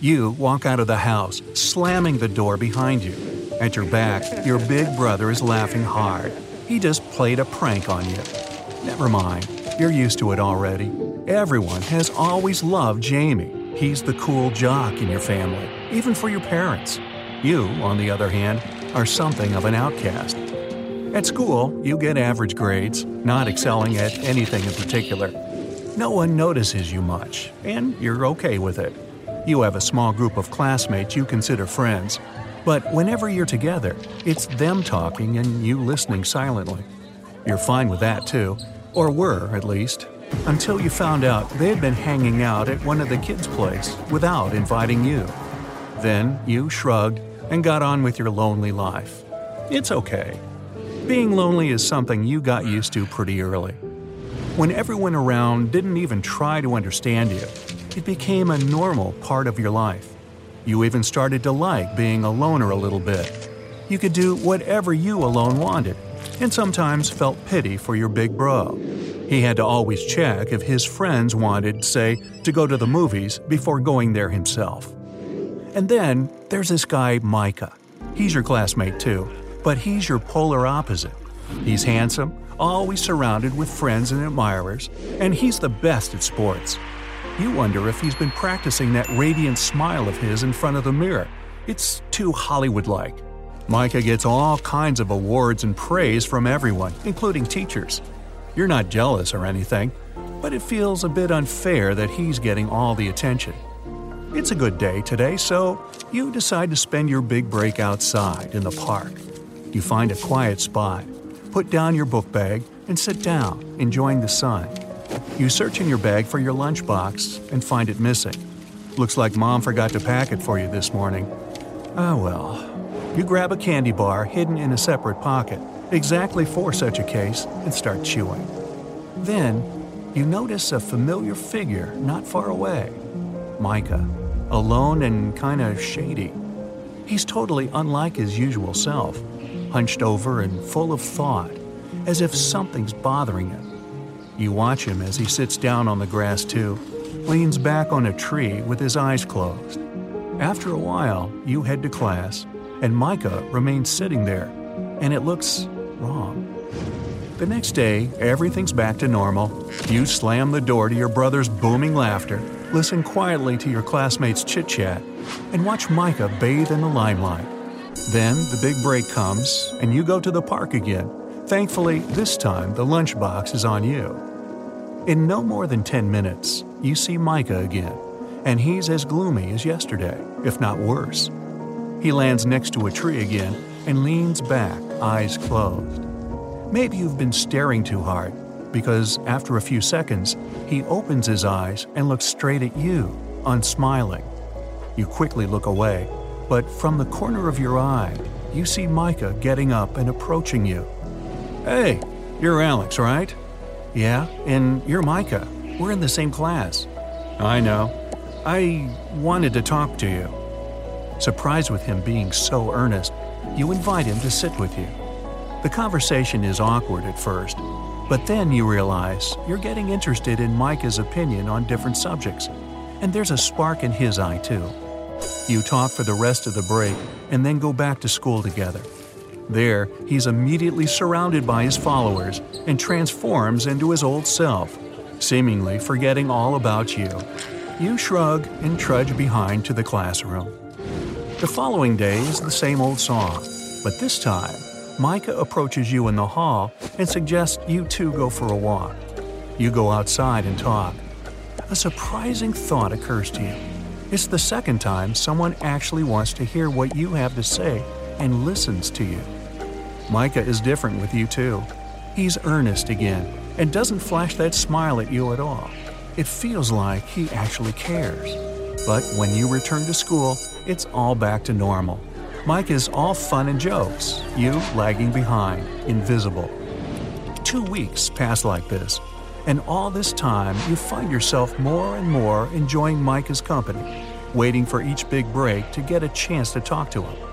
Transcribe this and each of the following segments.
You walk out of the house, slamming the door behind you. At your back, your big brother is laughing hard. He just played a prank on you. Never mind, you're used to it already. Everyone has always loved Jamie. He's the cool jock in your family, even for your parents. You, on the other hand, are something of an outcast. At school, you get average grades, not excelling at anything in particular. No one notices you much, and you're okay with it. You have a small group of classmates you consider friends, but whenever you're together, it's them talking and you listening silently. You're fine with that too, or were at least, until you found out they had been hanging out at one of the kids' place without inviting you. Then you shrugged and got on with your lonely life. It's okay. Being lonely is something you got used to pretty early. When everyone around didn't even try to understand you, it became a normal part of your life. You even started to like being a loner a little bit. You could do whatever you alone wanted, and sometimes felt pity for your big bro. He had to always check if his friends wanted, say, to go to the movies before going there himself. And then there's this guy, Micah. He's your classmate too, but he's your polar opposite. He's handsome, always surrounded with friends and admirers, and he's the best at sports. You wonder if he's been practicing that radiant smile of his in front of the mirror. It's too Hollywood like. Micah gets all kinds of awards and praise from everyone, including teachers. You're not jealous or anything, but it feels a bit unfair that he's getting all the attention. It's a good day today, so you decide to spend your big break outside in the park. You find a quiet spot, put down your book bag, and sit down, enjoying the sun. You search in your bag for your lunchbox and find it missing. Looks like mom forgot to pack it for you this morning. Ah, well. You grab a candy bar hidden in a separate pocket, exactly for such a case, and start chewing. Then, you notice a familiar figure not far away Micah, alone and kinda shady. He's totally unlike his usual self, hunched over and full of thought, as if something's bothering him. You watch him as he sits down on the grass too, leans back on a tree with his eyes closed. After a while, you head to class, and Micah remains sitting there, and it looks wrong. The next day, everything's back to normal. You slam the door to your brother's booming laughter, listen quietly to your classmates' chit chat, and watch Micah bathe in the limelight. Then the big break comes, and you go to the park again. Thankfully, this time the lunchbox is on you. In no more than 10 minutes, you see Micah again, and he's as gloomy as yesterday, if not worse. He lands next to a tree again and leans back, eyes closed. Maybe you've been staring too hard, because after a few seconds, he opens his eyes and looks straight at you, unsmiling. You quickly look away, but from the corner of your eye, you see Micah getting up and approaching you. Hey, you're Alex, right? Yeah, and you're Micah. We're in the same class. I know. I wanted to talk to you. Surprised with him being so earnest, you invite him to sit with you. The conversation is awkward at first, but then you realize you're getting interested in Micah's opinion on different subjects, and there's a spark in his eye too. You talk for the rest of the break and then go back to school together. There, he's immediately surrounded by his followers and transforms into his old self, seemingly forgetting all about you. You shrug and trudge behind to the classroom. The following day is the same old song, but this time, Micah approaches you in the hall and suggests you two go for a walk. You go outside and talk. A surprising thought occurs to you. It's the second time someone actually wants to hear what you have to say and listens to you. Micah is different with you too. He's earnest again and doesn't flash that smile at you at all. It feels like he actually cares. But when you return to school, it's all back to normal. Micah is all fun and jokes, you lagging behind, invisible. Two weeks pass like this, and all this time you find yourself more and more enjoying Micah's company, waiting for each big break to get a chance to talk to him.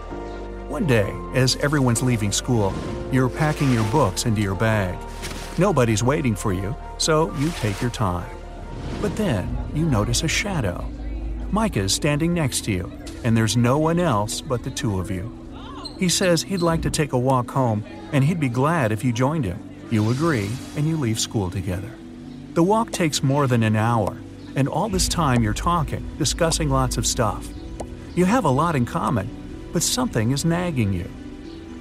One day, as everyone's leaving school, you're packing your books into your bag. Nobody's waiting for you, so you take your time. But then you notice a shadow. Micah is standing next to you, and there's no one else but the two of you. He says he'd like to take a walk home, and he'd be glad if you joined him. You agree, and you leave school together. The walk takes more than an hour, and all this time you're talking, discussing lots of stuff. You have a lot in common, but something is nagging you.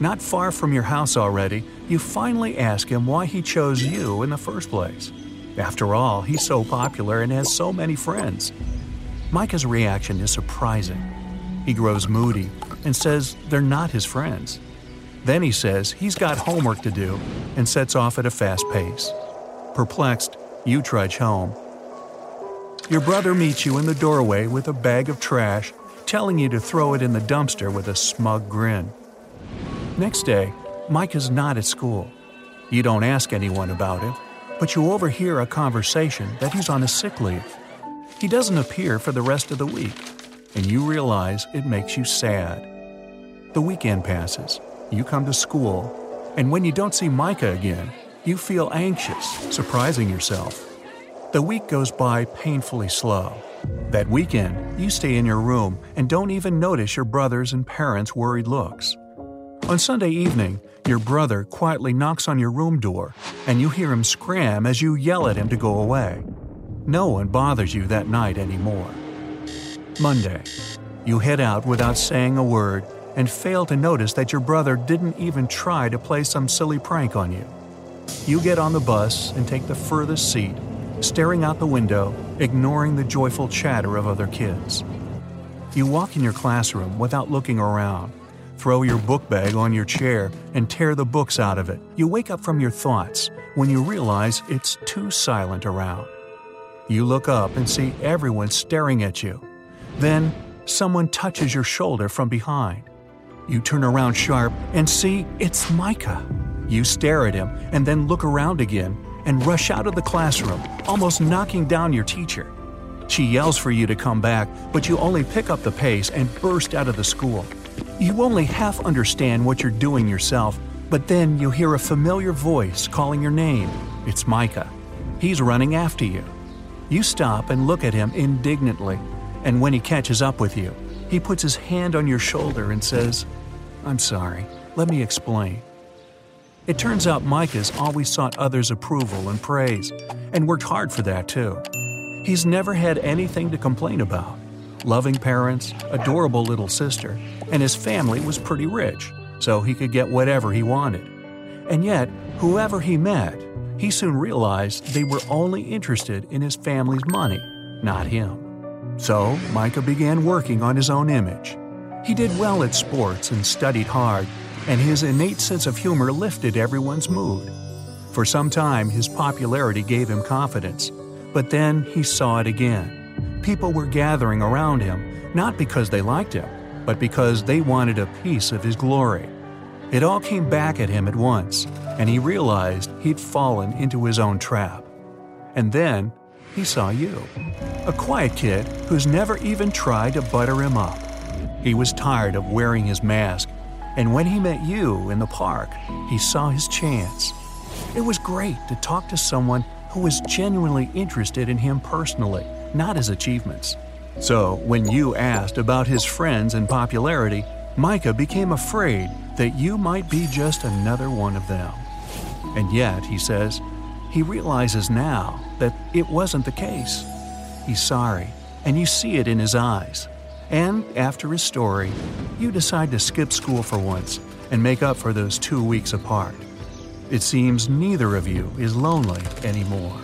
Not far from your house already, you finally ask him why he chose you in the first place. After all, he's so popular and has so many friends. Micah's reaction is surprising. He grows moody and says they're not his friends. Then he says he's got homework to do and sets off at a fast pace. Perplexed, you trudge home. Your brother meets you in the doorway with a bag of trash, telling you to throw it in the dumpster with a smug grin. Next day, Micah is not at school. You don't ask anyone about it, but you overhear a conversation that he's on a sick leave. He doesn't appear for the rest of the week, and you realize it makes you sad. The weekend passes, you come to school, and when you don't see Micah again, you feel anxious, surprising yourself. The week goes by painfully slow. That weekend, you stay in your room and don't even notice your brother's and parents' worried looks. On Sunday evening, your brother quietly knocks on your room door, and you hear him scram as you yell at him to go away. No one bothers you that night anymore. Monday, you head out without saying a word and fail to notice that your brother didn't even try to play some silly prank on you. You get on the bus and take the furthest seat staring out the window, ignoring the joyful chatter of other kids. You walk in your classroom without looking around, throw your book bag on your chair, and tear the books out of it. You wake up from your thoughts when you realize it's too silent around. You look up and see everyone staring at you. Then, someone touches your shoulder from behind. You turn around sharp and see it's Micah. You stare at him and then look around again and rush out of the classroom, almost knocking down your teacher. She yells for you to come back, but you only pick up the pace and burst out of the school. You only half understand what you're doing yourself, but then you hear a familiar voice calling your name. It's Micah. He's running after you. You stop and look at him indignantly, and when he catches up with you, he puts his hand on your shoulder and says, I'm sorry, let me explain. It turns out Micah's always sought others' approval and praise, and worked hard for that too. He's never had anything to complain about. Loving parents, adorable little sister, and his family was pretty rich, so he could get whatever he wanted. And yet, whoever he met, he soon realized they were only interested in his family's money, not him. So, Micah began working on his own image. He did well at sports and studied hard, and his innate sense of humor lifted everyone's mood. For some time, his popularity gave him confidence, but then he saw it again. People were gathering around him, not because they liked him, but because they wanted a piece of his glory. It all came back at him at once, and he realized he'd fallen into his own trap. And then he saw you, a quiet kid who's never even tried to butter him up. He was tired of wearing his mask and when he met you in the park, he saw his chance. It was great to talk to someone who was genuinely interested in him personally, not his achievements. So, when you asked about his friends and popularity, Micah became afraid that you might be just another one of them. And yet, he says, he realizes now that it wasn't the case. He's sorry, and you see it in his eyes. And after his story, you decide to skip school for once and make up for those two weeks apart. It seems neither of you is lonely anymore.